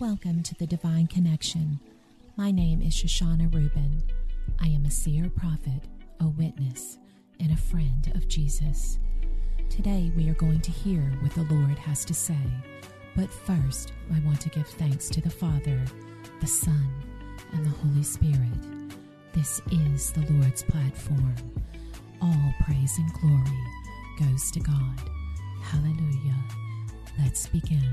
Welcome to the Divine Connection. My name is Shoshana Rubin. I am a seer prophet, a witness, and a friend of Jesus. Today we are going to hear what the Lord has to say. But first, I want to give thanks to the Father, the Son, and the Holy Spirit. This is the Lord's platform. All praise and glory goes to God. Hallelujah. Let's begin.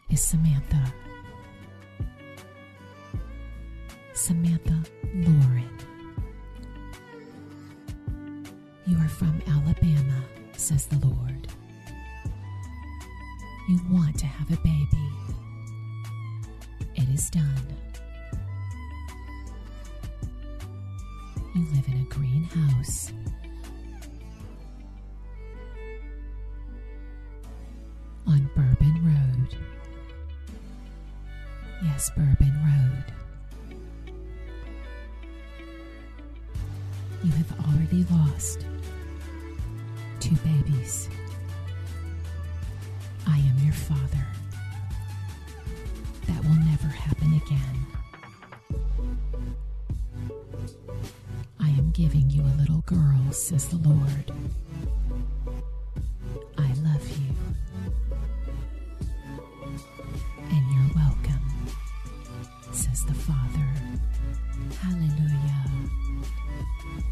is Samantha. Samantha Lauren. You are from Alabama, says the Lord. You want to have a baby. It is done. You live in a green house. On Bourbon. Yes, Bourbon Road. You have already lost two babies. I am your father. That will never happen again. I am giving you a little girl, says the Lord.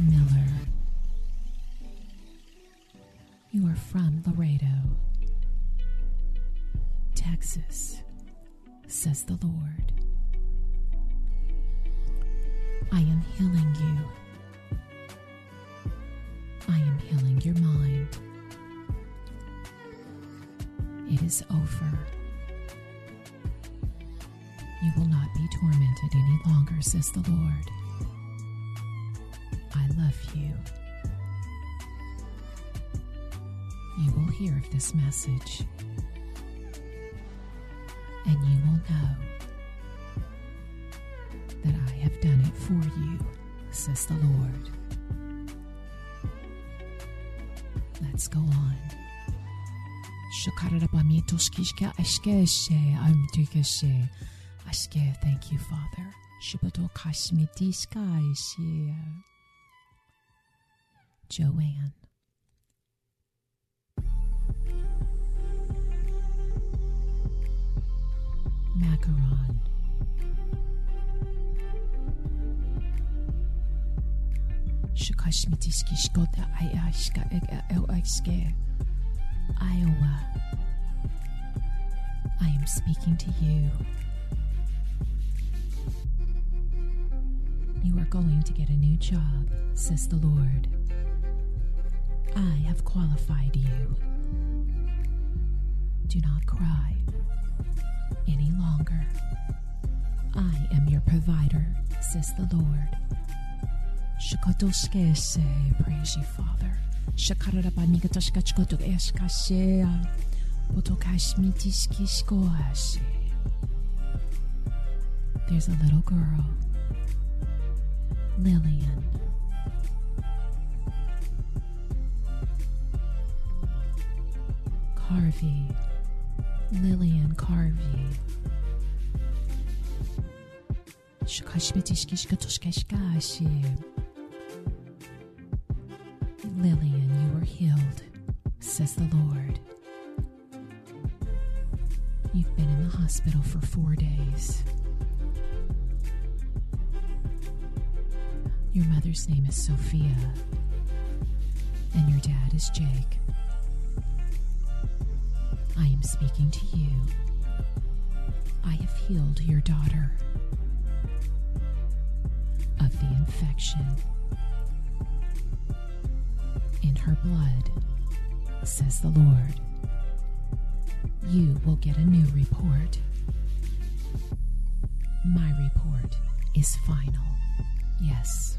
Miller. You are from Laredo, Texas, says the Lord. I am healing you. I am healing your mind. It is over. You will not be tormented any longer, says the Lord. I love you. You will hear of this message, and you will know that I have done it for you, says the Lord. Let's go on. Thank you, Father. Joanne. Macaron. Shikashmitishki shkota ayashka ayashke. Iowa. I am speaking to you. You are going to get a new job, says the Lord. I have qualified you. Do not cry any longer. I am your provider, says the Lord. Praise you, Father. There's a little girl, Lillian. Carvey, Lillian Carvey. Lillian, you are healed, says the Lord. You've been in the hospital for four days. Your mother's name is Sophia, and your dad is Jake. I am speaking to you. I have healed your daughter of the infection. In her blood, says the Lord, you will get a new report. My report is final. Yes,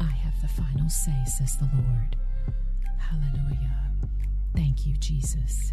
I have the final say, says the Lord. Hallelujah. Thank you, Jesus.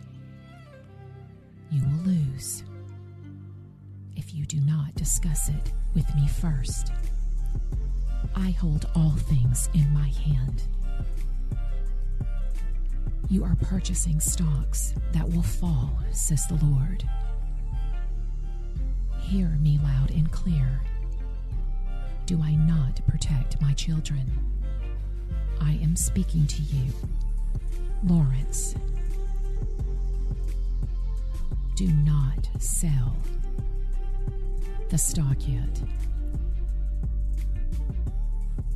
You will lose if you do not discuss it with me first. I hold all things in my hand. You are purchasing stocks that will fall, says the Lord. Hear me loud and clear. Do I not protect my children? I am speaking to you, Lawrence. Do not sell the stock yet.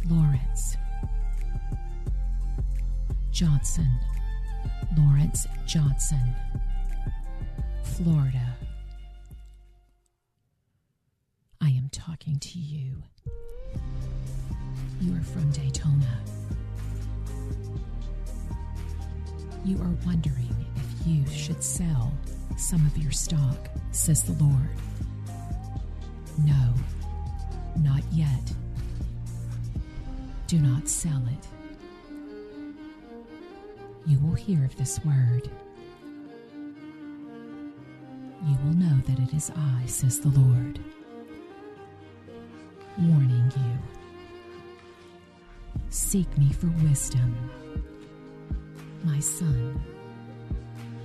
Lawrence. Johnson. Lawrence Johnson. Florida. I am talking to you. You are from Daytona. You are wondering if you should sell some of your stock, says the Lord. No, not yet. Do not sell it. You will hear of this word. You will know that it is I, says the Lord, warning you. Seek me for wisdom, my son,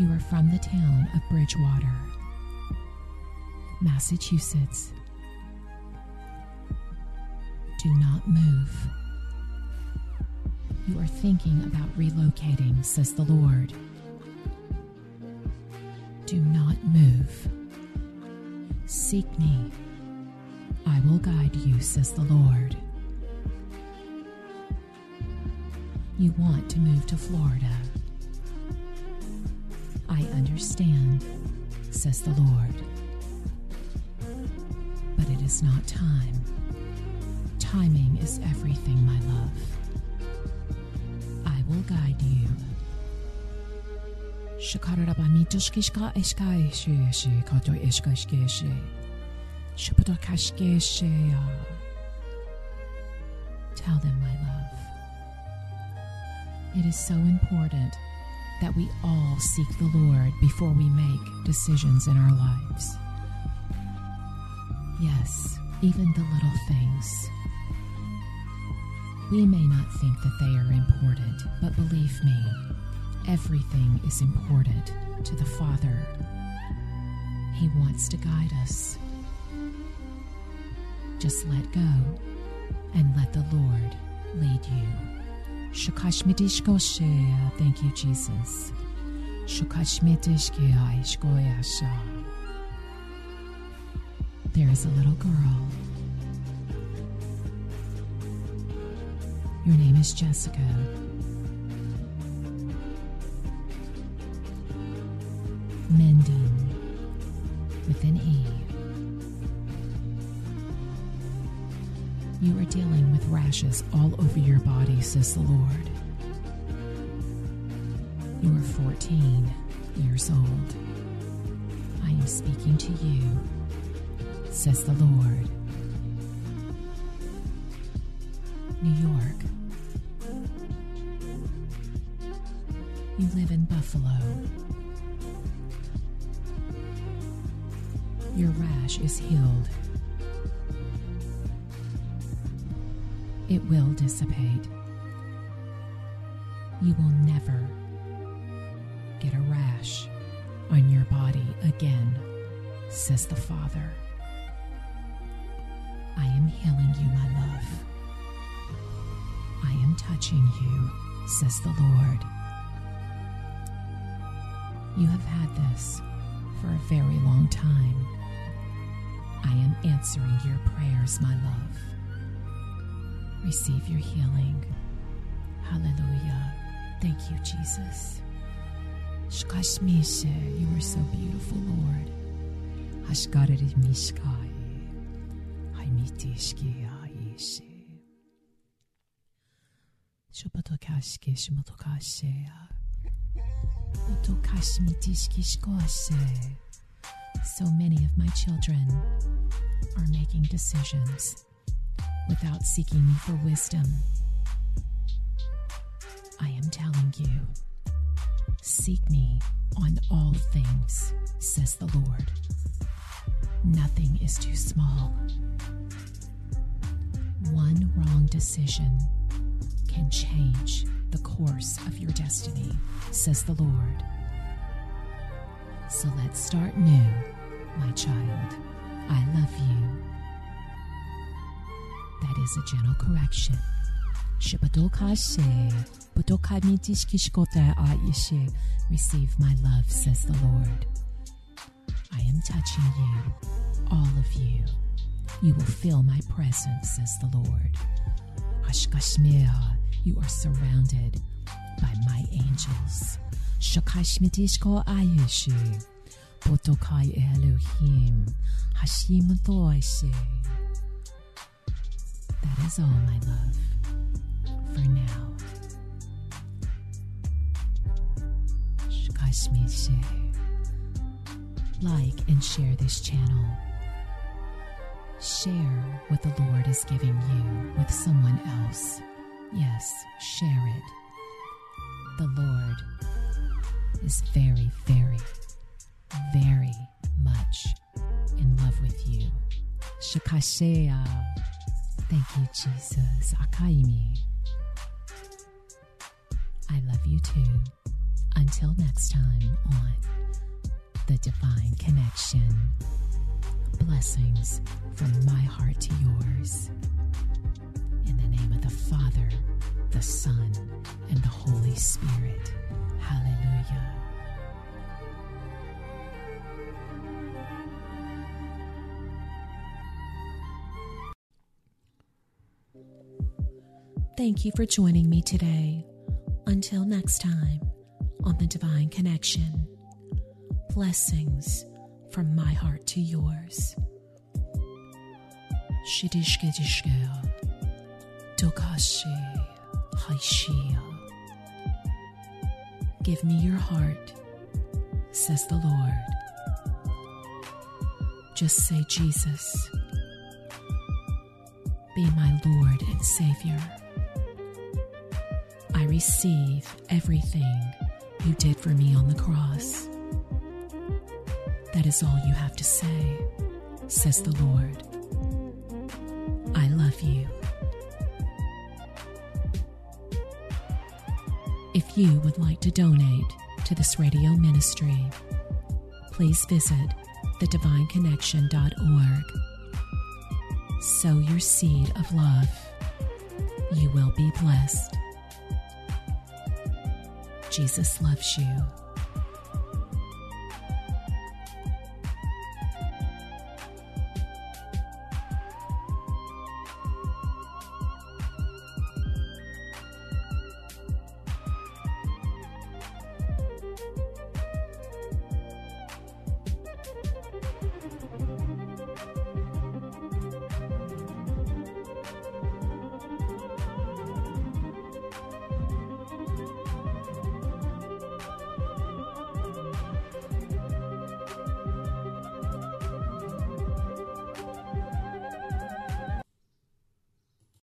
You are from the town of Bridgewater, Massachusetts. Do not move. You are thinking about relocating, says the Lord. Do not move. Seek me. I will guide you, says the Lord. You want to move to Florida. I understand, says the Lord. But it is not time. Timing is everything, my love. I will guide you. Eshkaeshe kato. Tell them, my love. It is so important that we all seek the Lord before we make decisions in our lives. Yes, even the little things. We may not think that they are important, but believe me, everything is important to the Father. He wants to guide us. Just let go thank you, Jesus. There is a little girl. Your name is Jessica. Mending faith in He. You are dealing with rashes all over your body, says the Lord. You are 14 years old. I am speaking to you, says the Lord. New York. You live in Buffalo. Your rash is healed. It will dissipate. You will never get a rash on your body again, says the Father. I am healing you, my love. I am touching you, says the Lord. You have had this for a very long time. I am answering your prayers, my love. Receive your healing. Hallelujah. Thank you, Jesus. You are so beautiful, Lord. Hashkarere mishkai. Haimitishki Shopatokashke shimotokashea. So many of my children are making decisions without seeking me for wisdom. I am telling you, seek me on all things, says the Lord. Nothing is too small. One wrong decision can change the course of your destiny, says the Lord. So let's start new, my child. I love you. That is a gentle correction. Receive my love, says the Lord. I am touching you, all of you. You will feel my presence, says the Lord. You are surrounded by my angels. Shakashmitishko Ayeshe. Potokai Elohim. Hashim Thoishe. That is all, my love, for now. Like and share this channel. Share what the Lord is giving you with someone else. Yes, share it. The Lord is very, very, very much in love with you. Shakashea. Thank you, Jesus. Akaimi. I love you too. Until next time on The Divine Connection. Blessings from my heart to yours. In the name of the Father, the Son, and the Holy Spirit. Thank you for joining me today. Until next time on The Divine Connection, blessings from my heart to yours. Shidishkedishkea, Dokashi, Haishia. Give me your heart, says the Lord. Just say, Jesus, be my Lord and Savior. Receive everything you did for me on the cross. That is all you have to say, says the Lord. I love you. If you would like to donate to this radio ministry, please visit thedivineconnection.org. Sow your seed of love. You will be blessed. Jesus loves you.